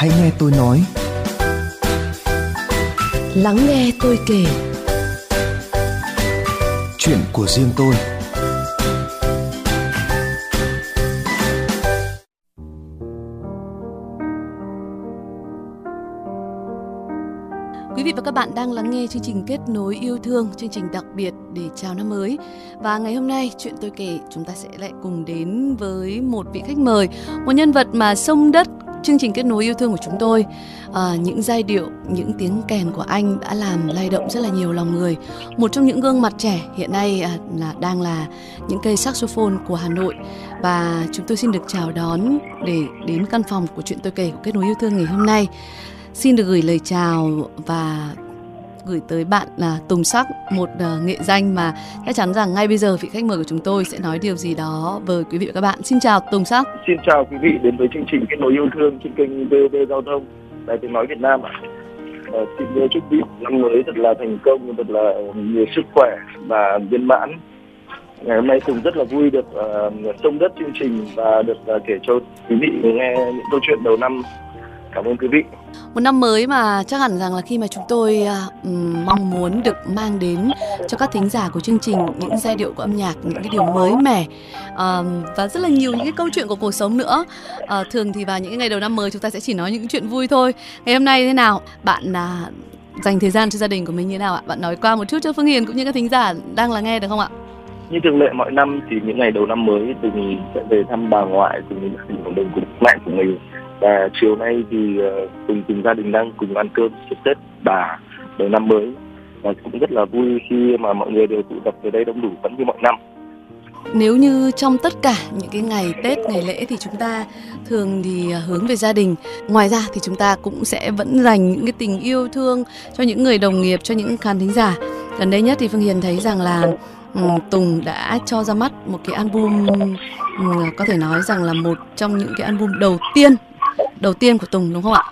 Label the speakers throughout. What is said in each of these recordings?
Speaker 1: hãy nghe tôi nói.
Speaker 2: Lắng nghe tôi kể.
Speaker 1: Chuyện của riêng tôi.
Speaker 2: Quý vị và các bạn đang lắng nghe chương trình Kết nối yêu thương, chương trình đặc biệt để chào năm mới. Và ngày hôm nay, chuyện tôi kể chúng ta sẽ lại cùng đến với một vị khách mời, một nhân vật mà sông đất chương trình kết nối yêu thương của chúng tôi à, những giai điệu những tiếng kèn của anh đã làm lay động rất là nhiều lòng người. Một trong những gương mặt trẻ hiện nay à, là đang là những cây saxophone của Hà Nội. Và chúng tôi xin được chào đón để đến căn phòng của chuyện tôi kể của kết nối yêu thương ngày hôm nay. Xin được gửi lời chào và gửi tới bạn là Tùng Sắc, một uh, nghệ danh mà chắc chắn rằng ngay bây giờ vị khách mời của chúng tôi sẽ nói điều gì đó với quý vị và các bạn. Xin chào Tùng Sắc.
Speaker 3: Xin chào quý vị đến với chương trình kết nối yêu thương trên kênh VOV Giao thông Đài Tiếng nói Việt Nam ạ. Uh, xin chúc quý vị năm mới thật là thành công, thật là ờ, nhiều sức khỏe và viên mãn. Ngày hôm nay Tùng rất là vui được uh, sông đất chương trình và được uh, kể cho quý vị nghe những câu chuyện đầu năm cảm ơn quý vị.
Speaker 2: Một năm mới mà chắc hẳn rằng là khi mà chúng tôi uh, mong muốn được mang đến cho các thính giả của chương trình những giai điệu của âm nhạc những cái điều mới mẻ uh, và rất là nhiều những cái câu chuyện của cuộc sống nữa. Uh, thường thì vào những ngày đầu năm mới chúng ta sẽ chỉ nói những chuyện vui thôi. Ngày hôm nay thế nào? Bạn uh, dành thời gian cho gia đình của mình như thế nào ạ? Bạn nói qua một chút cho phương hiền cũng như các thính giả đang là nghe được không ạ?
Speaker 3: Như thường lệ mọi năm thì những ngày đầu năm mới thì mình sẽ về thăm bà ngoại cùng gia đình của mình cùng mẹ của mình và chiều nay thì ờ, cùng cùng gia đình đang cùng ăn cơm chúc tết bà đầu năm mới và cũng rất là vui khi mà mọi người đều tụ tập về đây đông đủ vẫn như mọi năm
Speaker 2: nếu như trong tất cả những cái ngày Tết, ngày lễ thì chúng ta thường thì ờ, hướng về gia đình. Ngoài ra thì chúng ta cũng sẽ vẫn dành những cái tình yêu thương cho những người đồng nghiệp, cho những khán thính giả. Gần đây nhất thì Phương Hiền thấy rằng là ừ, Tùng đã cho ra mắt một cái album ừ, có thể nói rằng là một trong những cái album đầu tiên đầu tiên của Tùng đúng không ạ?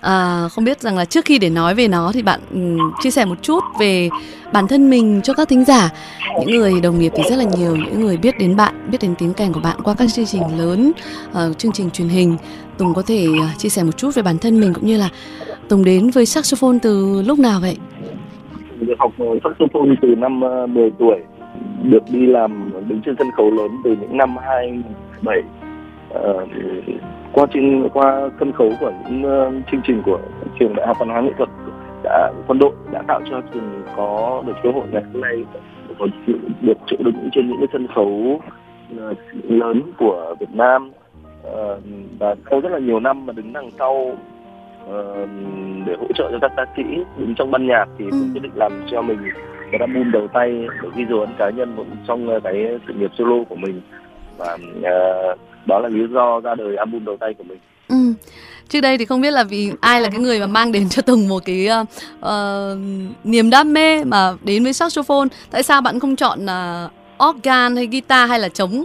Speaker 2: À, không biết rằng là trước khi để nói về nó thì bạn um, chia sẻ một chút về bản thân mình cho các thính giả những người đồng nghiệp thì rất là nhiều những người biết đến bạn biết đến tiếng kèn của bạn qua các chương trình lớn uh, chương trình truyền hình Tùng có thể uh, chia sẻ một chút về bản thân mình cũng như là Tùng đến với saxophone từ lúc nào vậy?
Speaker 3: Được học ờ, saxophone từ năm uh, 10 tuổi được đi làm đứng trên sân khấu lớn từ những năm 2007 uh, qua trên qua sân khấu của những uh, chương trình của trường đại học văn hóa nghệ thuật đã quân đội đã tạo cho trường có được cơ hội ngày hôm nay có được chỗ đứng trên những cái sân khấu uh, lớn của Việt Nam uh, và sau rất là nhiều năm mà đứng đằng sau để hỗ trợ cho các ca sĩ đứng trong ban nhạc thì tôi quyết định làm cho mình cái album đầu tay để ghi dấu ấn cá nhân trong cái sự nghiệp solo của mình và uh, đó là lý do ra đời album đầu tay của mình.
Speaker 2: Ừ. trước đây thì không biết là vì ai là cái người mà mang đến cho tùng một cái uh, uh, niềm đam mê mà đến với saxophone. Tại sao bạn không chọn uh, organ hay guitar hay là trống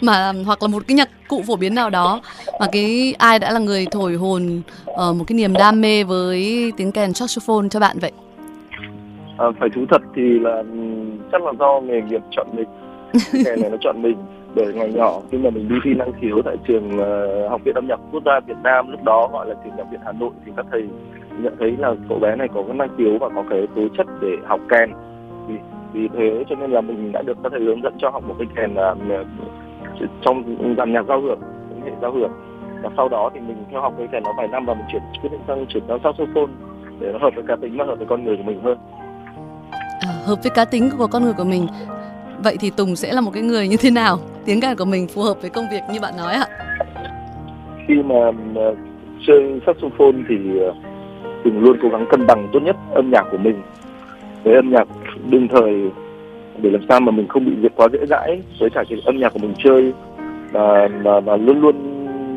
Speaker 2: mà hoặc là một cái nhạc cụ phổ biến nào đó mà cái ai đã là người thổi hồn uh, một cái niềm đam mê với tiếng kèn saxophone cho bạn vậy?
Speaker 3: À, phải thú thật thì là chắc là do nghề nghiệp chọn mình. Kèn này nó chọn mình bởi ngày nhỏ khi mà mình đi thi năng khiếu tại trường uh, học viện âm nhạc quốc gia Việt Nam lúc đó gọi là trường nhạc viện Hà Nội thì các thầy nhận thấy là cậu bé này có cái năng khiếu và có cái tố chất để học kèn. Vì vì thế cho nên là mình đã được các thầy hướng dẫn cho học một cái kèn uh, trong dàn nhạc giao hưởng hệ giao hưởng. Và sau đó thì mình theo học cái kèn nó vài năm và mình chuyển quyết định sang chuyển sang saxophone để nó hợp với cá tính và hợp với con người của mình hơn.
Speaker 2: À, hợp với cá tính của con người của mình. Vậy thì Tùng sẽ là một cái người như thế nào? Tiếng kèn của mình phù hợp với công việc như bạn nói ạ.
Speaker 3: Khi mà uh, chơi saxophone thì uh, Tùng luôn cố gắng cân bằng tốt nhất âm nhạc của mình với âm nhạc đương thời để làm sao mà mình không bị việc quá dễ dãi với cả cái âm nhạc của mình chơi. Và và, và luôn luôn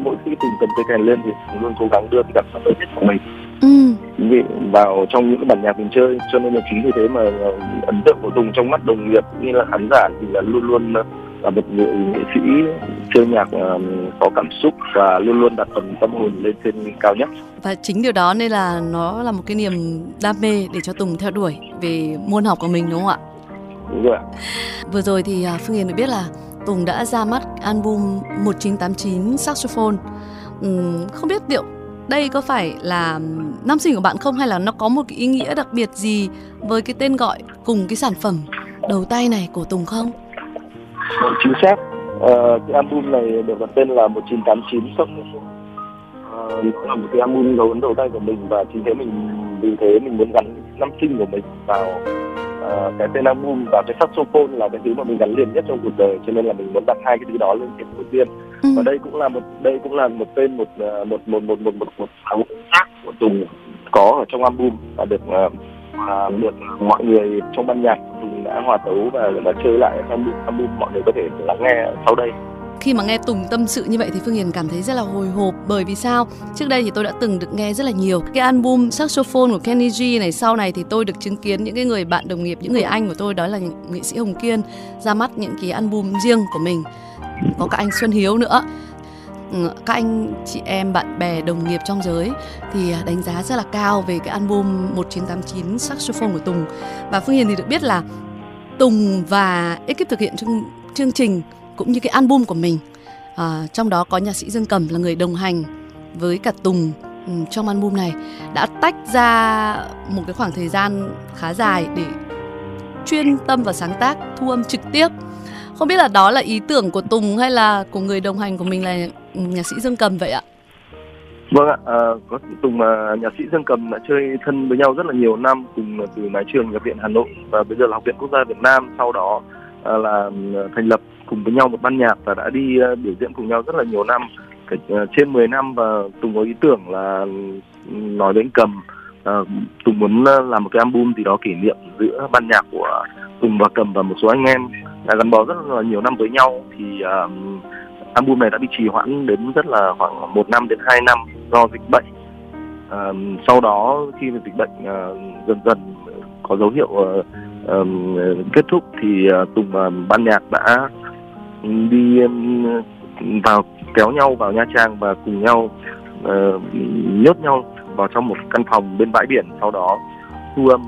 Speaker 3: mỗi khi Tùng cầm cây kèn lên thì Tùng luôn cố gắng đưa cái cảm xúc tốt nhất của mình ừ. vào trong những cái bản nhạc mình chơi. Cho nên là chính vì thế mà ấn tượng của Tùng trong mắt đồng nghiệp như là khán giả thì là luôn luôn là một người nghệ sĩ chơi nhạc có cảm xúc và luôn luôn đặt phần tâm hồn lên trên cao nhất
Speaker 2: và chính điều đó nên là nó là một cái niềm đam mê để cho Tùng theo đuổi về môn học của mình đúng không ạ?
Speaker 3: Đúng rồi ạ.
Speaker 2: Vừa rồi thì à, Phương Hiền được biết là Tùng đã ra mắt album 1989 Saxophone. Uhm, không biết liệu đây có phải là năm sinh của bạn không hay là nó có một cái ý nghĩa đặc biệt gì với cái tên gọi cùng cái sản phẩm đầu tay này của Tùng không?
Speaker 3: Chính xác. Uh, cái album này được đặt tên là 1989 Song uh, nó là một cái album dấu ấn đầu tay của mình và chính thế mình vì thế mình muốn gắn năm sinh của mình vào uh, cái tên album và cái saxophone là cái thứ mà mình gắn liền nhất trong cuộc đời cho nên là mình muốn đặt hai cái thứ đó lên cái đầu tiên ừ. và đây cũng là một đây cũng là một tên một một một một một một một sáu khác của Tùng có ở trong album và được uh, và được mọi người trong ban nhạc Tùng đã hòa tấu và đã chơi lại album album mọi người có thể lắng nghe sau đây
Speaker 2: khi mà nghe Tùng tâm sự như vậy thì Phương Hiền cảm thấy rất là hồi hộp bởi vì sao? Trước đây thì tôi đã từng được nghe rất là nhiều cái album saxophone của Kenny G này sau này thì tôi được chứng kiến những cái người bạn đồng nghiệp, những người anh của tôi đó là nghệ sĩ Hồng Kiên ra mắt những cái album riêng của mình. Có cả anh Xuân Hiếu nữa các anh chị em bạn bè đồng nghiệp trong giới thì à, đánh giá rất là cao về cái album 1989 saxophone của Tùng. Và Phương Hiền thì được biết là Tùng và ekip thực hiện chương, chương trình cũng như cái album của mình à, trong đó có nhạc sĩ Dương Cầm là người đồng hành với cả Tùng um, trong album này đã tách ra một cái khoảng thời gian khá dài để chuyên tâm vào sáng tác thu âm trực tiếp. Không biết là đó là ý tưởng của Tùng hay là của người đồng hành của mình là nhạc sĩ Dương Cầm vậy ạ?
Speaker 3: Vâng ạ, à, có Tùng và nhạc sĩ Dương Cầm đã chơi thân với nhau rất là nhiều năm cùng từ mái trường nhạc viện Hà Nội và bây giờ là học viện quốc gia Việt Nam sau đó à, là à, thành lập cùng với nhau một ban nhạc và đã đi à, biểu diễn cùng nhau rất là nhiều năm cả, à, trên 10 năm và Tùng có ý tưởng là ừ, nói đến cầm à, Tùng muốn à, làm một cái album gì đó kỷ niệm giữa ban nhạc của Tùng và cầm và một số anh em đã gắn bó rất là nhiều năm với nhau thì à, album này đã bị trì hoãn đến rất là khoảng một năm đến hai năm do dịch bệnh. À, sau đó khi mà dịch bệnh à, dần dần có dấu hiệu à, à, kết thúc thì à, Tùng à, ban nhạc đã đi vào kéo nhau vào Nha Trang và cùng nhau uh, nhốt nhau vào trong một căn phòng bên bãi biển. Sau đó thu âm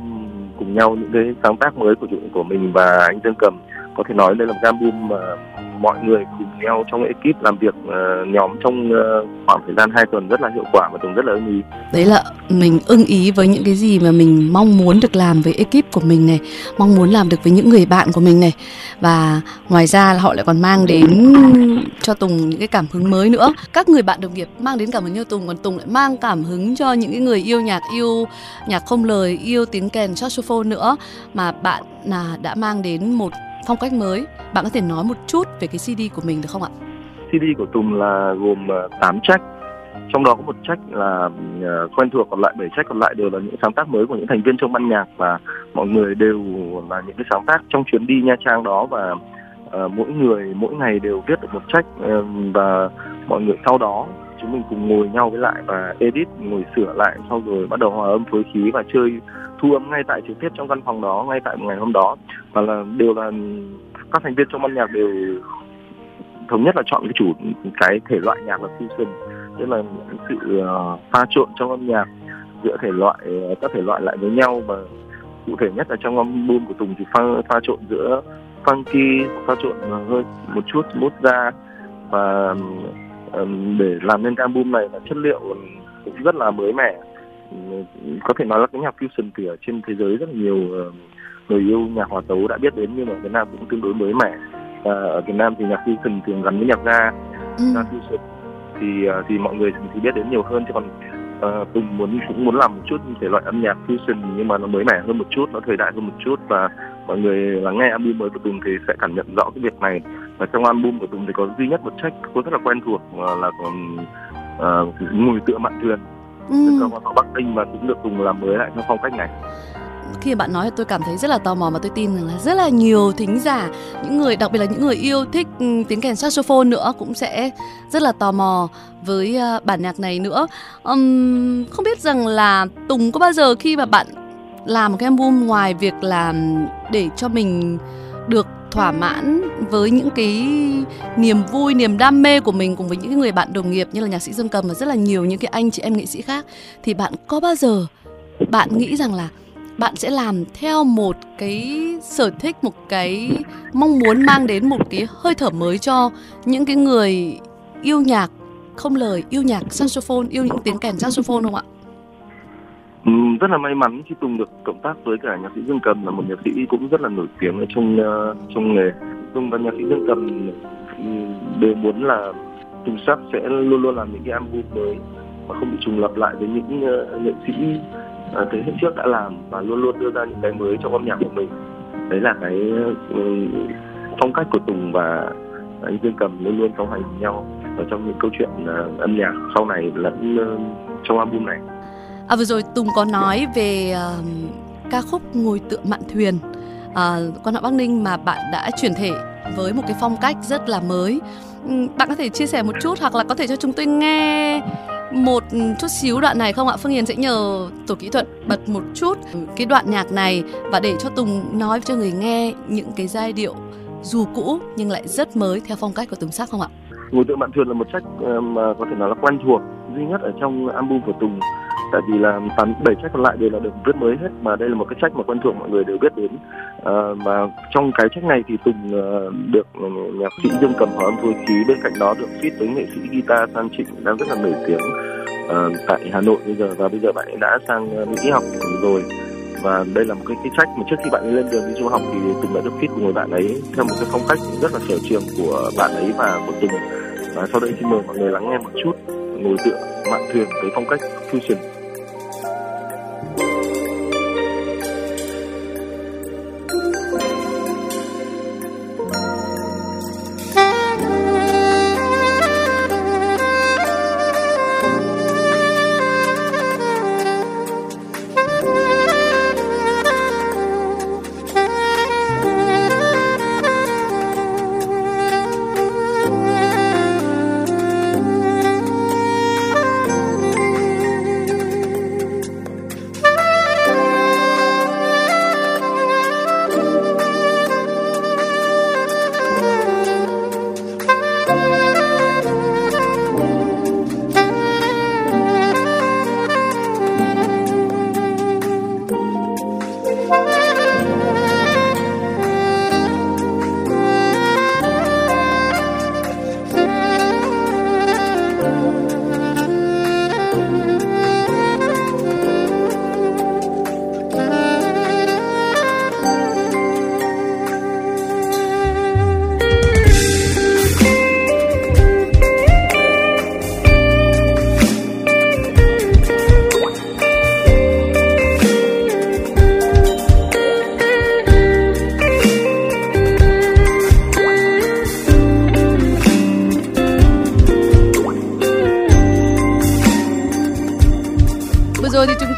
Speaker 3: cùng nhau những cái sáng tác mới của của mình và anh Dương Cầm. Có thể nói đây là một album mà mọi người cùng nhau trong ekip làm việc uh, nhóm trong uh, khoảng thời gian 2 tuần rất là hiệu quả và Tùng rất là ưng ý.
Speaker 2: Đấy là mình ưng ý với những cái gì mà mình mong muốn được làm với ekip của mình này, mong muốn làm được với những người bạn của mình này và ngoài ra là họ lại còn mang đến cho Tùng những cái cảm hứng mới nữa. Các người bạn đồng nghiệp mang đến cảm hứng cho Tùng còn Tùng lại mang cảm hứng cho những cái người yêu nhạc, yêu nhạc không lời, yêu tiếng kèn saxophone nữa mà bạn là đã mang đến một phong cách mới. Bạn có thể nói một chút về cái CD của mình được không ạ?
Speaker 3: CD của Tùng là gồm ờ, 8 track trong đó có một track là ờ, quen thuộc còn lại bảy track còn lại đều là những sáng tác mới của những thành viên trong ban nhạc và mọi người đều là những cái sáng tác trong chuyến đi nha trang đó và uh, mỗi người mỗi ngày đều viết được một trách uh, và mọi người sau đó chúng mình cùng ngồi nhau với lại và edit ngồi sửa lại sau rồi bắt đầu hòa âm phối khí và chơi thu âm ngay tại trực tiếp trong căn phòng đó ngay tại một ngày hôm đó. Và là đều là các thành viên trong ban nhạc đều thống nhất là chọn cái chủ cái thể loại nhạc là fusion. Tức là sự uh, pha trộn trong âm nhạc giữa thể loại các thể loại lại với nhau và cụ thể nhất là trong album của Tùng thì pha pha trộn giữa funky pha trộn hơi một chút smooth ra và để làm nên cái album này là chất liệu cũng rất là mới mẻ. Có thể nói là cái nhạc fusion thì ở trên thế giới rất là nhiều người yêu nhạc hòa tấu đã biết đến nhưng mà ở Việt Nam cũng tương đối mới mẻ. Và ở Việt Nam thì nhạc fusion thường gắn với nhạc ga ừ. nhạc fusion thì uh, thì mọi người thì biết đến nhiều hơn. Chứ còn uh, Tùng muốn cũng muốn làm một chút thể loại âm nhạc fusion nhưng mà nó mới mẻ hơn một chút nó thời đại hơn một chút. Và mọi người lắng nghe album mới của Tùng thì sẽ cảm nhận rõ cái việc này và trong album của Tùng thì có duy nhất một track có rất là quen thuộc uh, là còn uh, ngồi tựa mạn thuyền. Ừ. có Bắc Ninh và cũng được Tùng làm mới lại theo phong cách này.
Speaker 2: Khi bạn nói tôi cảm thấy rất là tò mò và tôi tin rằng là rất là nhiều thính giả những người đặc biệt là những người yêu thích ừ, tiếng kèn saxophone nữa cũng sẽ rất là tò mò với ờ, bản nhạc này nữa. Um, không biết rằng là tùng có bao giờ khi mà bạn làm một cái album ngoài việc làm để cho mình được thỏa mãn với những cái niềm vui niềm đam mê của mình cùng với những người bạn đồng nghiệp như là nhạc sĩ dương cầm và rất là nhiều những cái anh chị em nghệ sĩ khác thì bạn có bao giờ bạn nghĩ rằng là bạn sẽ làm theo một cái sở thích một cái mong muốn mang đến một cái hơi thở mới cho những cái người yêu nhạc không lời yêu nhạc saxophone, yêu những tiếng kèn saxophone không ạ?
Speaker 3: Ừ, rất là may mắn khi Tùng được cộng tác với cả nhạc sĩ Dương Cầm là một nhạc sĩ cũng rất là nổi tiếng ở trong uh, trong nghề. Tùng và nhạc sĩ Dương Cầm ừ, đều muốn là Tùng sắp sẽ luôn luôn làm những cái album mới mà không bị trùng lặp lại với những uh, nghệ sĩ uh, thế hệ trước đã làm và luôn luôn đưa ra những cái mới trong âm nhạc của mình. Đấy là cái uh, phong cách của Tùng và anh Dương Cầm luôn luôn song hành với nhau ở trong những câu chuyện uh, âm nhạc sau này lẫn uh, trong album này.
Speaker 2: À, vừa rồi Tùng có nói về uh, ca khúc Ngồi tựa mạn thuyền uh, con họ Bắc Ninh mà bạn đã chuyển thể với một cái phong cách rất là mới. Bạn có thể chia sẻ một chút hoặc là có thể cho chúng tôi nghe một chút xíu đoạn này không ạ? Phương Hiền sẽ nhờ tổ kỹ thuật bật một chút cái đoạn nhạc này và để cho Tùng nói cho người nghe những cái giai điệu dù cũ nhưng lại rất mới theo phong cách của Tùng Sắc không ạ?
Speaker 3: Ngồi tựa mạn thuyền là một sách ờ, mà có thể nói là quen thuộc duy nhất ở trong album của Tùng tại vì là tám bảy trách còn lại đều là được viết mới hết mà đây là một cái trách mà quen thuộc mọi người đều biết đến. À, mà trong cái trách này thì tùng uh, được nhạc sĩ dương cầm hòa âm phối khí bên cạnh đó được fit với nghệ sĩ guitar sang trịnh đang rất là nổi tiếng uh, tại hà nội bây giờ. Và bây giờ bạn ấy đã sang mỹ học rồi. Và đây là một cái cái trách mà trước khi bạn ấy lên đường đi du học thì tùng đã được fit cùng người bạn ấy theo một cái phong cách rất là sở trường của bạn ấy và của tùng. Và sau đây xin mời mọi người lắng nghe một chút ngồi tựa mạn thuyền với phong cách fusion.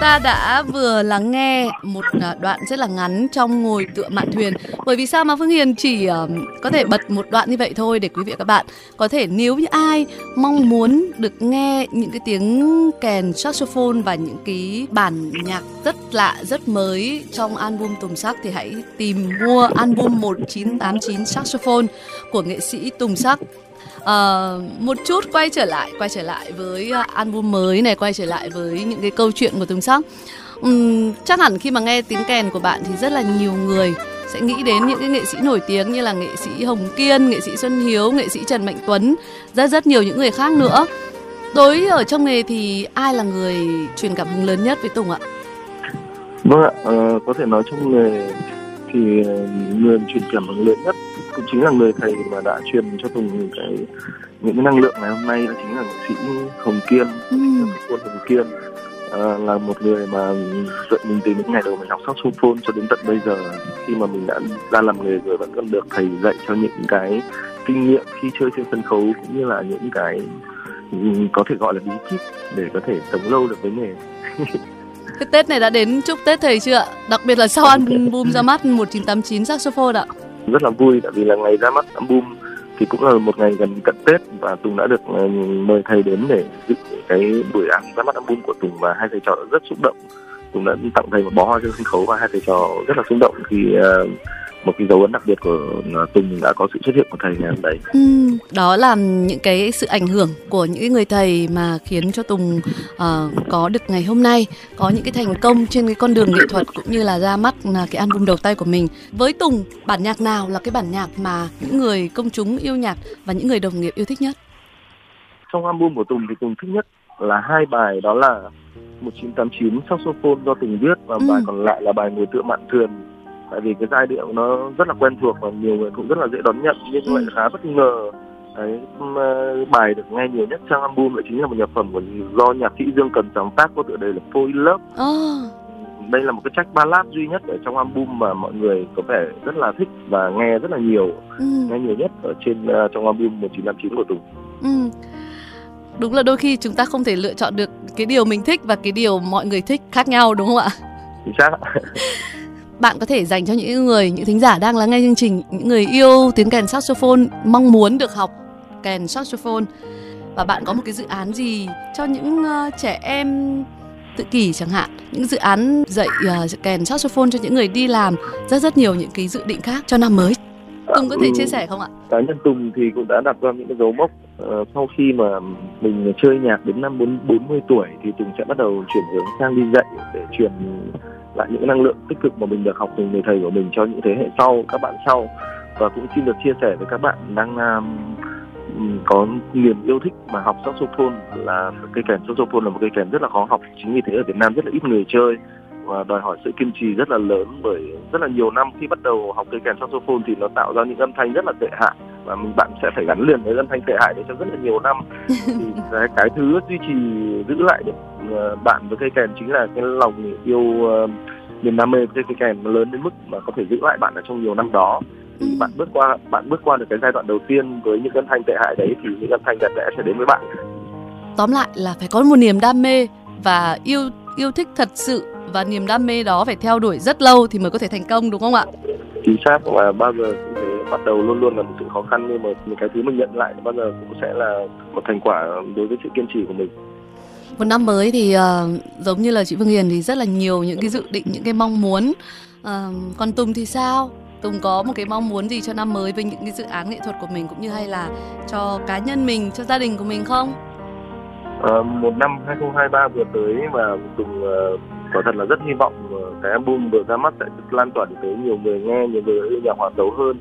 Speaker 2: Ta đã vừa lắng nghe một à, đoạn rất là ngắn trong ngồi tựa mạn thuyền. Bởi vì sao mà Phương Hiền chỉ có thể bật một đoạn như vậy thôi để quý vị và các bạn có thể nếu như ai mong muốn được nghe những cái tiếng kèn saxophone và những cái bản nhạc rất lạ, rất mới trong album Tùng Sắc thì hãy tìm mua album 1989 Saxophone của nghệ sĩ Tùng Sắc uh, một chút quay trở lại quay trở lại với à, album mới này quay trở lại với những cái câu chuyện của Tùng Sắc um, chắc hẳn khi mà nghe tiếng kèn của bạn thì rất là nhiều người sẽ nghĩ đến những cái nghệ sĩ nổi tiếng như là nghệ sĩ Hồng Kiên, nghệ sĩ Xuân Hiếu, nghệ sĩ Trần Mạnh Tuấn, rất rất nhiều những người khác nữa. Đối ở trong nghề thì ai là người truyền cảm hứng lớn nhất với Tùng ạ?
Speaker 3: Vâng ạ, uh, có thể nói trong nghề thì ờ, người truyền cảm hứng lớn nhất cũng chính là người thầy mà đã truyền cho Tùng cái những cái năng lượng ngày hôm nay đó chính là nghệ sĩ Hồng Kiên, ừ. quân Hồng Kiên. À, là một người mà dạy mình từ những ngày đầu mình học saxophone cho đến tận bây giờ. Khi mà mình đã ra làm nghề rồi vẫn còn được thầy dạy cho những cái kinh nghiệm khi chơi trên sân khấu cũng như là những cái có thể gọi là bí kíp để có thể sống lâu được với nghề.
Speaker 2: Cái Tết này đã đến chúc Tết thầy chưa ạ? Đặc biệt là sau album ra mắt 1989 Saxophone ạ
Speaker 3: rất là vui tại vì là ngày ra mắt album thì cũng là một ngày gần cận Tết và Tùng đã được ờ, mời thầy đến để dự cái buổi ăn ra mắt album của Tùng và hai thầy trò rất xúc động. Tùng đã tặng thầy một bó hoa trên sân khấu và hai thầy trò rất là xúc động thì uh, một cái dấu ấn đặc biệt của ờ, Tùng đã có sự xuất hiện của thầy ngày hôm đấy.
Speaker 2: Ừ, đó là những cái sự ảnh hưởng của những người thầy mà khiến cho Tùng uh, có được ngày hôm nay có những cái thành công trên cái con đường nghệ thuật cũng như là ra mắt là cái album đầu tay của mình. Với Tùng, bản nhạc nào là cái bản nhạc mà những người công chúng yêu nhạc và những người đồng nghiệp yêu thích nhất?
Speaker 3: trong album của Tùng thì Tùng thích nhất là hai bài đó là 1989 saxophone do Tùng viết và
Speaker 2: Ừ.
Speaker 3: bài còn lại là bài ngồi tựa mạn thuyền tại vì cái giai điệu nó rất là quen thuộc và nhiều người cũng rất là dễ đón nhận nhưng
Speaker 2: Ừ.
Speaker 3: lại khá bất ngờ Đấy, mà bài được nghe nhiều nhất trong album lại chính là một nhạc phẩm của do nhạc sĩ Dương Cần sáng tác có tựa đề là Fall in Love
Speaker 2: Ồ,
Speaker 3: đây là một cái track ballad duy nhất ở trong album mà mọi người có vẻ rất là thích và nghe rất là nhiều
Speaker 2: ừ,
Speaker 3: nghe nhiều nhất ở trên uh, trong album 1959 của Tùng
Speaker 2: ừ. Đúng là đôi khi chúng ta không thể lựa chọn được cái điều mình thích và cái điều mọi người thích khác nhau đúng không ạ?
Speaker 3: chính xác ạ.
Speaker 2: Bạn có thể dành cho những người, những thính giả đang lắng nghe chương trình, những người yêu tiếng kèn saxophone mong muốn được học kèn saxophone và bạn có một cái dự án gì cho những ờ, trẻ em tự kỷ chẳng hạn, những dự án dạy ờ, kèn saxophone cho những người đi làm rất rất nhiều những cái dự định khác cho năm mới. Tùng có thể
Speaker 3: Ừ,
Speaker 2: chia sẻ không ạ?
Speaker 3: cá nhân Tùng thì cũng đã đặt ra những cái dấu mốc Ờ, sau khi mà mình chơi nhạc đến năm bốn 40 tuổi thì Tùng sẽ bắt đầu chuyển hướng sang đi dạy để truyền lại những năng lượng tích cực mà mình được học từ người thầy của mình cho những thế hệ sau các bạn sau. Và cũng xin được chia sẻ với các bạn đang um, um có niềm yêu thích mà học saxophone là cây kèn. Saxophone là một cây kèn rất là khó học chính vì thế ở Việt Nam rất là ít người chơi. Và đòi hỏi sự kiên trì rất là lớn bởi rất là nhiều năm khi bắt đầu học cây kèn saxophone thì nó tạo ra những âm thanh rất là tệ hại và mình bạn sẽ phải gắn liền với âm thanh tệ hại đấy trong rất là nhiều năm. Thì cái, cái thứ duy trì giữ lại được ờ, bạn với cây kèn chính là cái lòng yêu uh, niềm đam mê với cây kèn lớn đến mức mà có thể giữ lại bạn ở trong nhiều năm đó. Thì bạn bước qua bạn bước qua được cái giai đoạn đầu tiên với những âm thanh tệ hại đấy thì những âm thanh đẹp đẽ sẽ đến với bạn.
Speaker 2: Tóm lại là phải có một niềm đam mê và yêu yêu thích thật sự và niềm đam mê đó phải theo đuổi rất lâu thì mới có thể thành công đúng không ạ?
Speaker 3: chính xác và bao giờ cũng thế bắt đầu luôn luôn là một sự khó khăn nhưng mà những cái thứ mình nhận lại bao giờ cũng sẽ là một thành quả đối với sự kiên trì của mình
Speaker 2: Một năm mới thì ờ, giống như là chị Phương Hiền thì rất là nhiều những cái dự định, những cái mong muốn. Ờ, còn Tùng thì sao? Tùng có một cái mong muốn gì cho năm mới với những cái dự án nghệ thuật của mình cũng như hay là cho cá nhân mình, cho gia đình của mình không?
Speaker 3: Ờ, một năm 2023 vừa tới mà Tùng uh, quả thật là rất hy vọng cái album vừa ra mắt sẽ lan tỏa được tới nhiều người nghe, nhiều người yêu nhạc hòa tấu hơn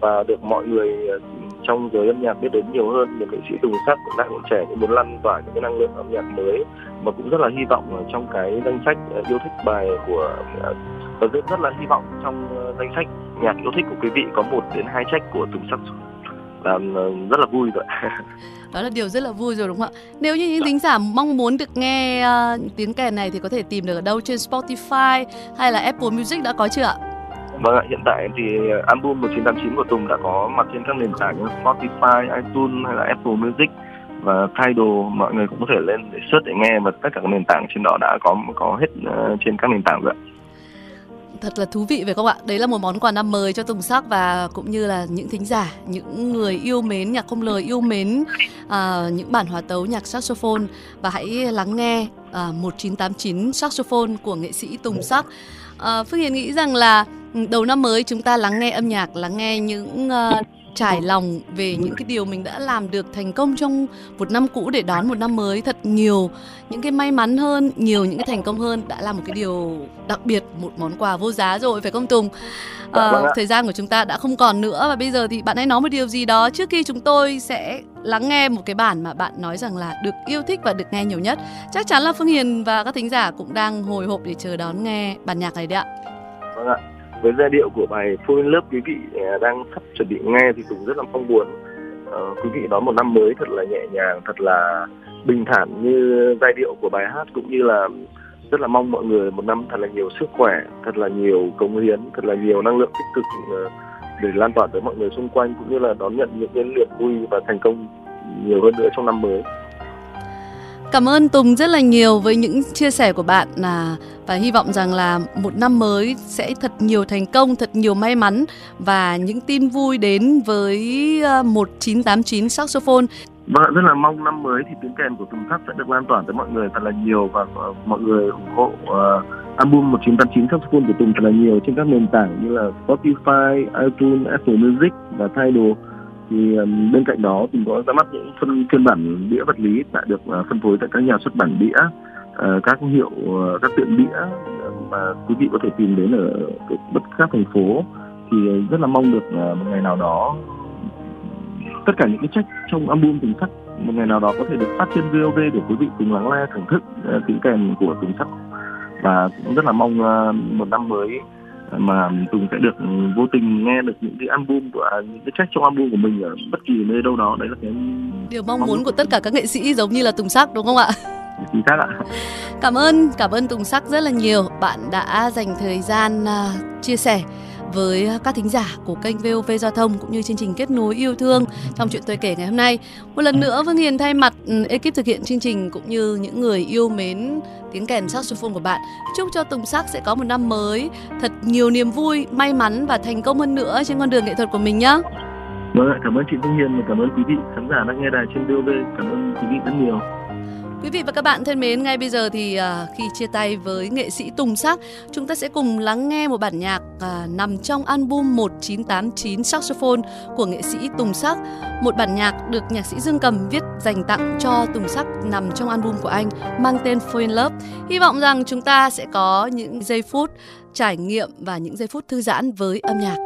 Speaker 3: và được mọi người ờ, trong giới âm nhạc biết đến nhiều hơn. Nhiều nghệ sĩ Tùng sắc cũng đang trẻ cũng muốn lan tỏa những cái năng lượng âm nhạc mới mà cũng rất là hy vọng trong cái danh sách ờ, yêu thích bài của ờ, và rất rất là hy vọng trong danh sách nhạc yêu thích của quý vị có một đến hai trách của Tùng sắc là rất là vui rồi.
Speaker 2: Đó là điều rất là vui rồi đúng không ạ? Nếu như những thính giả mong muốn được nghe uh, tiếng kèn này thì có thể tìm được ở đâu trên Spotify hay là Apple Music đã có chưa ạ?
Speaker 3: Vâng ạ, hiện tại thì ờ, album 1989 của Tùng đã có mặt trên các nền tảng như Spotify, iTunes hay là Apple Music và Tidal mọi người cũng có thể lên để search để nghe và tất cả các nền tảng trên đó đã có có hết uh, trên các nền tảng rồi. ạ.
Speaker 2: Thật là thú vị phải không ạ? Đấy là một món quà năm mới cho Tùng Sắc và cũng như là những thính giả, những người yêu mến nhạc không lời, yêu mến à, những bản hòa tấu nhạc saxophone và hãy lắng nghe à, 1989 saxophone của nghệ sĩ Tùng Sắc. À, Phương Hiền nghĩ rằng là ừ, đầu năm mới chúng ta lắng nghe âm nhạc, lắng nghe những uh, trải lòng về những cái điều mình đã làm được thành công trong một năm cũ để đón một năm mới thật nhiều. Những cái may mắn hơn nhiều những cái thành công hơn đã là một cái điều đặc biệt một món quà vô giá rồi phải không Tùng?
Speaker 3: Vâng ạ.
Speaker 2: thời gian của chúng ta đã không còn nữa và bây giờ thì bạn hãy nói một điều gì đó. Trước khi chúng tôi sẽ lắng nghe một cái bản mà bạn nói rằng là được yêu thích và được nghe nhiều nhất chắc chắn là Phương Hiền và các thính giả cũng đang hồi hộp để chờ đón nghe bản nhạc này đấy ạ.
Speaker 3: Vâng ạ. Với giai điệu của bài Full in Love quý vị à, đang sắp chuẩn bị nghe thì Tùng rất là mong muốn uh, quý vị đón một năm mới thật là nhẹ nhàng, thật là bình thản như giai điệu của bài hát cũng như là rất là mong mọi người một năm thật là nhiều sức khỏe, thật là nhiều cống hiến, thật là nhiều năng lượng tích cực ờ, để lan tỏa tới mọi người xung quanh cũng như là đón nhận những cái niềm vui và thành công nhiều hơn nữa trong năm mới.
Speaker 2: Cảm ơn Tùng rất là nhiều với những chia sẻ của bạn là và hy vọng rằng là một năm mới sẽ thật nhiều thành công, thật nhiều may mắn và những tin vui đến với à, 1989 saxophone.
Speaker 3: Vâng, rất là mong năm mới thì tiếng kèn của Tùng Thắp sẽ được lan tỏa tới mọi người thật là nhiều và à, mọi người ủng hộ uh, album 1989 saxophone của Tùng thật là nhiều trên các nền tảng như là Spotify, iTunes, Apple Music và Tidal. Thì ờ, bên cạnh đó cũng có ra mắt những phân phiên bản đĩa vật lý đã được ờ, phân phối tại các nhà xuất bản đĩa, ờ, các hiệu các tiệm đĩa mà quý vị có thể tìm đến ở bất các thành phố. Thì rất là mong được một ngày nào đó tất cả những cái trách trong album Tùng Sắc một ngày nào đó có thể được phát trên VOV để quý vị cùng lắng nghe thưởng thức uh, tiếng kèn của Tùng Sắc và cũng rất là mong một năm mới mà Tùng sẽ được vô tình nghe được những cái album của những cái track trong album của mình ở bất kỳ nơi đâu đó đấy là cái
Speaker 2: điều mong muốn của tất cả các nghệ sĩ giống như là Tùng Sắc đúng không ạ?
Speaker 3: chính xác ạ.
Speaker 2: Cảm ơn, cảm ơn Tùng Sắc rất là nhiều. Bạn đã dành thời gian uh, chia sẻ với các thính giả của kênh VOV Giao thông cũng như chương trình kết nối yêu thương trong chuyện tôi kể ngày hôm nay. Một lần nữa Vương Hiền thay mặt ừ, ekip thực hiện chương trình cũng như những người yêu mến tiếng kèn saxophone của bạn. Chúc cho Tùng Sắc sẽ có một năm mới thật nhiều niềm vui, may mắn và thành công hơn nữa trên con đường nghệ thuật của mình nhé.
Speaker 3: Vâng ạ, cảm ơn chị Vương Hiền và cảm ơn quý vị khán giả đang nghe đài trên VOV. Cảm ơn quý vị rất nhiều.
Speaker 2: Quý vị và các bạn thân mến, ngay bây giờ thì uh, khi chia tay với nghệ sĩ Tùng Sắc, chúng ta sẽ cùng lắng nghe một bản nhạc uh, nằm trong album 1989 Saxophone của nghệ sĩ Tùng Sắc. Một bản nhạc được nhạc sĩ Dương Cầm viết dành tặng cho Tùng Sắc nằm trong album của anh mang tên Fall in Love. Hy vọng rằng chúng ta sẽ có những giây phút trải nghiệm và những giây phút thư giãn với âm nhạc.